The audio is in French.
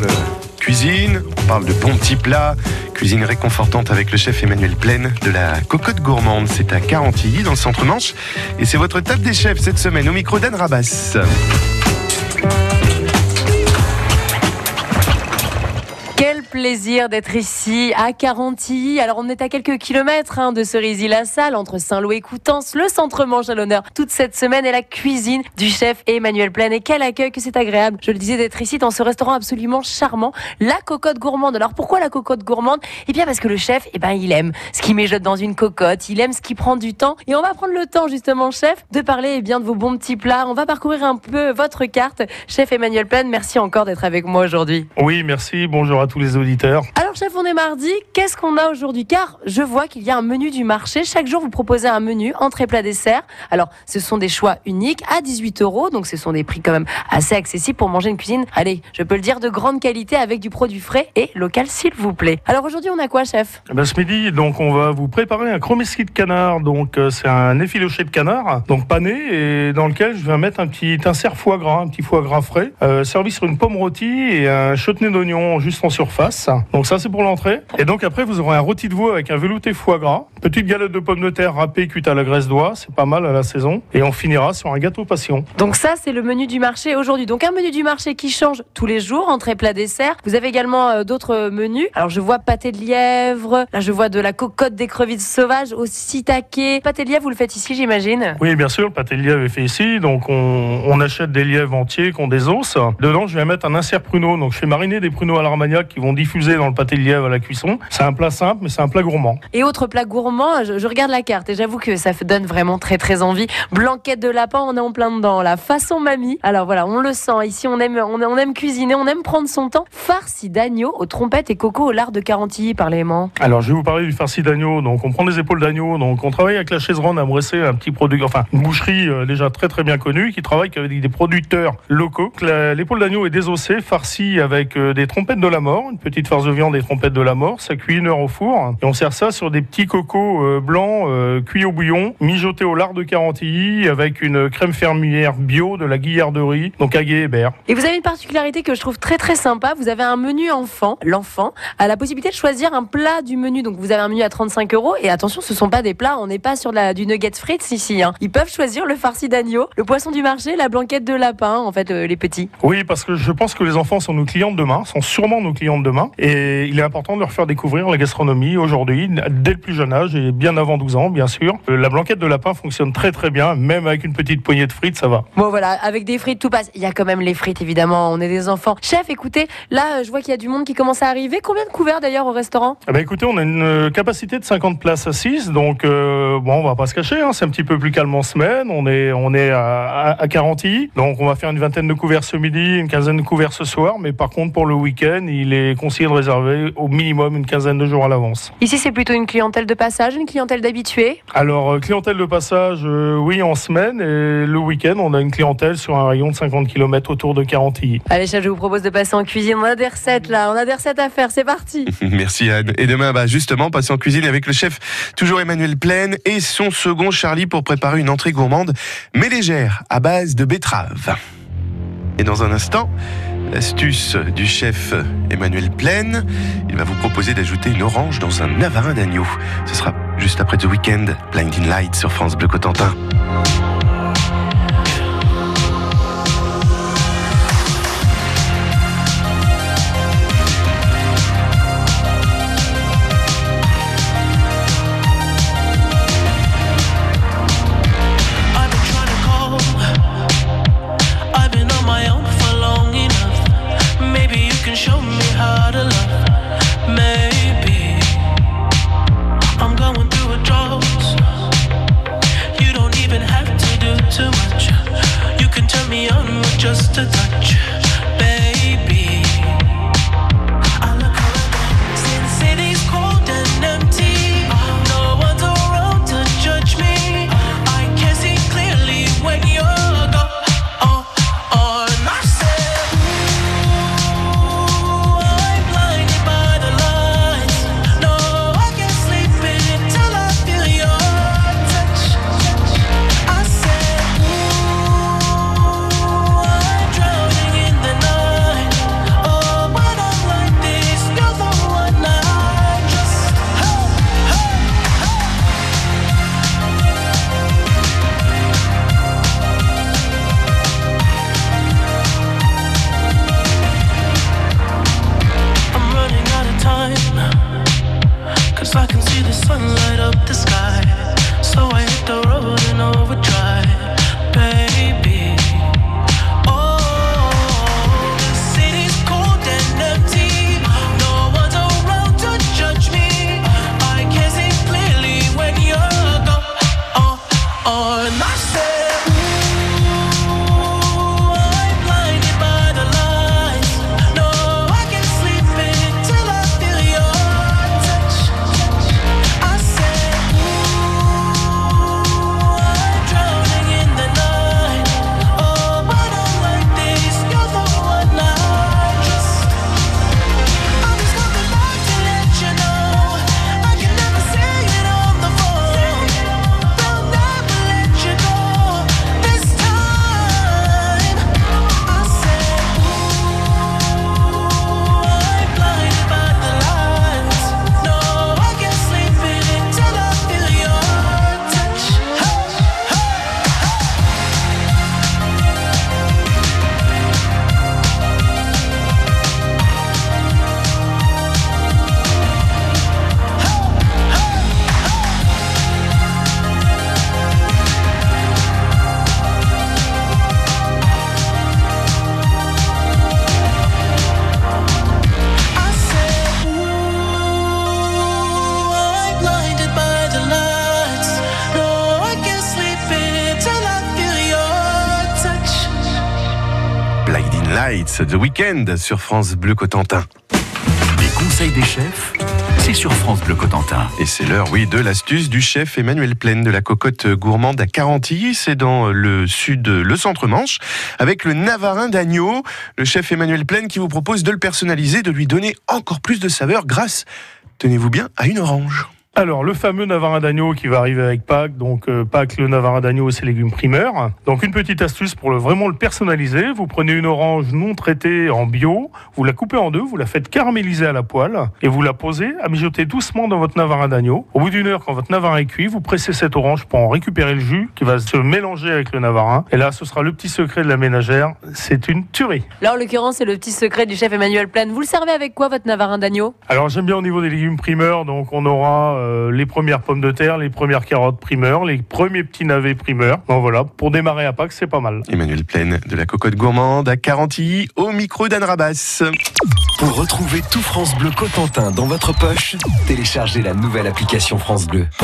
parle cuisine, on parle de bons petits plats, cuisine réconfortante avec le chef Emmanuel Plaine de la Cocotte Gourmande. C'est à Carantilly, dans le centre-manche. Et c'est votre table des chefs cette semaine au micro d'Anne Rabas. Plaisir d'être ici à Carantilly. Alors on est à quelques kilomètres hein, de Cerisy-la-Salle, entre Saint-Lô et Coutances, le centre Manche à l'honneur toute cette semaine et la cuisine du chef Emmanuel Plaine. Et quel accueil que c'est agréable, je le disais, d'être ici dans ce restaurant absolument charmant, la cocotte gourmande. Alors pourquoi la cocotte gourmande? Eh bien parce que le chef, eh ben, il aime ce qui mijote dans une cocotte, il aime ce qui prend du temps. Et on va prendre le temps justement, chef, de parler eh bien, de vos bons petits plats. On va parcourir un peu votre carte. Chef Emmanuel Plaine, merci encore d'être avec moi aujourd'hui. Oui, merci. Bonjour à tous les auditeurs. Alors chef, on est mardi. Qu'est-ce qu'on a aujourd'hui Car je vois qu'il y a un menu du marché. Chaque jour, vous proposez un menu, entrée, plat, dessert. Alors, ce sont des choix uniques à 18 euros. Donc, ce sont des prix quand même assez accessibles pour manger une cuisine. Allez, je peux le dire, de grande qualité avec du produit frais et local, s'il vous plaît. Alors aujourd'hui, on a quoi, chef? Eh ben, Ce midi, donc, on va vous préparer un chromeski de canard. Donc, euh, c'est un effiloché de canard, donc pané, et dans lequel je vais mettre un petit insert foie gras, un petit foie gras frais, euh, servi sur une pomme rôtie et un chutney d'oignon juste en surface. Donc ça, c'est pour l'entrée. Et donc après, vous aurez un rôti de veau avec un velouté foie gras, petite galette de pommes de terre râpée cuite à la graisse d'oie, c'est pas mal à la saison. Et on finira sur un gâteau passion. Donc ça, c'est le menu du marché aujourd'hui. Donc un menu du marché qui change tous les jours, entrée, plat, dessert. Vous avez également euh, d'autres menus. Alors je vois pâté de lièvre, là je vois de la cocotte d'écrevisse sauvage au sitake. Pâté de lièvre, vous le faites ici, j'imagine Oui, bien sûr, le pâté de lièvre est fait ici. Donc on, on achète des lièvres entiers qui ont des os. Dedans, je vais mettre un insert pruneau. Donc je fais mariner des pruneaux à l'armagnac qui vont diffuser dans le pâté de lièvre à la cuisson. C'est un plat simple, mais c'est un plat gourmand. Et autre plat gourmand, je, regarde la carte et j'avoue que ça donne vraiment très très envie. Blanquette de lapin, on est en plein dedans. La façon mamie. Alors voilà, on le sent. Ici, on aime, on, aime cuisiner, on aime prendre son temps. Farci d'agneau aux trompettes et coco au lard de Carantilly par les Alors je vais vous parler du farci d'agneau. Donc on prend les épaules d'agneau. Donc on travaille avec la Chaiseronde à Bresser, un petit produit, enfin une boucherie euh, déjà très très bien connue qui travaille avec des producteurs locaux. L'épaule d'agneau est désossée, farcie avec euh, des trompettes de la mort, une petite farce de viande des trompettes de la mort. Ça cuit une heure au four et on sert ça sur des petits cocos euh, blancs euh, cuits au bouillon, mijotés au lard de Carantilly avec une crème fermière bio de la Guillarderie, donc et Berre. Et vous avez une particularité que je trouve très très sympa. Vous avez un menu enfant. L'enfant a la possibilité de choisir un plat du menu. Donc vous avez un menu à 35 euros et attention, ce sont pas des plats. On n'est pas sur la, du nugget frites ici. Hein. Ils peuvent choisir le farci d'agneau, le poisson du marché, la blanquette de lapin. En fait, euh, les petits. Oui, parce que je pense que les enfants sont nos clients de demain, sont sûrement nos clients de demain, et il est important de leur faire découvrir la gastronomie aujourd'hui, dès le plus jeune âge et bien avant 12 ans, bien sûr. Euh, la blanquette de lapin fonctionne très très bien, même avec une petite poignée de frites, ça va. Bon voilà, avec des frites, tout passe. Il y a quand même les frites, évidemment, on est des enfants. Chef, écoutez, là, je vois qu'il y a du monde qui commence à arriver. Combien de couverts d'ailleurs au restaurant? Eh ben, Écoutez, on a une euh, capacité de 50 places assises, donc euh, bon, on va pas se cacher, hein, c'est un petit peu plus calme en semaine. On est, on est à, à, Carantilly, donc on va faire une vingtaine de couverts ce midi, une quinzaine de couverts ce soir, mais par contre, pour le week-end, il est conseillé de réserver au minimum une quinzaine de jours à l'avance. Ici, c'est plutôt une clientèle de passage, une clientèle d'habitués Alors, euh, clientèle de passage, euh, oui, en semaine. Et le week-end, on a une clientèle sur un rayon de 50 km autour de Carantilly. Allez, chef, je vous propose de passer en cuisine. On a des recettes là, on a des recettes à faire. C'est parti. Merci Anne. Et demain, bah, justement, passer en cuisine avec le chef, toujours Emmanuel Plaine, et son second Charlie pour préparer une entrée gourmande, mais légère, à base de betterave. Et dans un instant, L'astuce du chef Emmanuel Plaine, il va vous proposer d'ajouter une orange dans un navarin d'agneau. Ce sera juste après The Weekend, Blinding Light sur France Bleu Cotentin. Cause I can see the sun light up the sky. So I hit the road in overdrive. Lights, The Weekend sur France Bleu Cotentin. Les conseils des chefs, c'est sur France Bleu Cotentin. Et c'est l'heure, oui, de l'astuce du chef Emmanuel Plaine de la cocotte gourmande à Carantilly. C'est dans le sud, le centre-manche, avec le navarin d'agneau. Le chef Emmanuel Plaine qui vous propose de le personnaliser, de lui donner encore plus de saveur grâce, tenez-vous bien, à une orange. Alors, le fameux navarin d'agneau qui va arriver avec Pâques. Donc, euh, Pâques, le navarin d'agneau, c'est légumes primeurs. Donc, une petite astuce pour le, vraiment le personnaliser. Vous prenez une orange non traitée en bio, vous la coupez en deux, vous la faites caraméliser à la poêle et vous la posez à mijoter doucement dans votre navarin d'agneau. Au bout d'une heure, quand votre navarin est cuit, vous pressez cette orange pour en récupérer le jus qui va se mélanger avec le navarin. Et là, ce sera le petit secret de la ménagère. C'est une tuerie. Là, en l'occurrence, c'est le petit secret du chef Emmanuel Plaine. Vous le servez avec quoi, votre navarin d'agneau? Alors, j'aime bien au niveau des légumes primeurs. Donc, on aura euh, les premières pommes de terre, les premières carottes primeurs, les premiers petits navets primeurs. Donc voilà, pour démarrer à Pâques, c'est pas mal. Emmanuel Plaine de la cocotte gourmande à Carantilly, au micro d'Anne Rabas. Pour retrouver tout France Bleu Cotentin dans votre poche, téléchargez la nouvelle application France Bleu.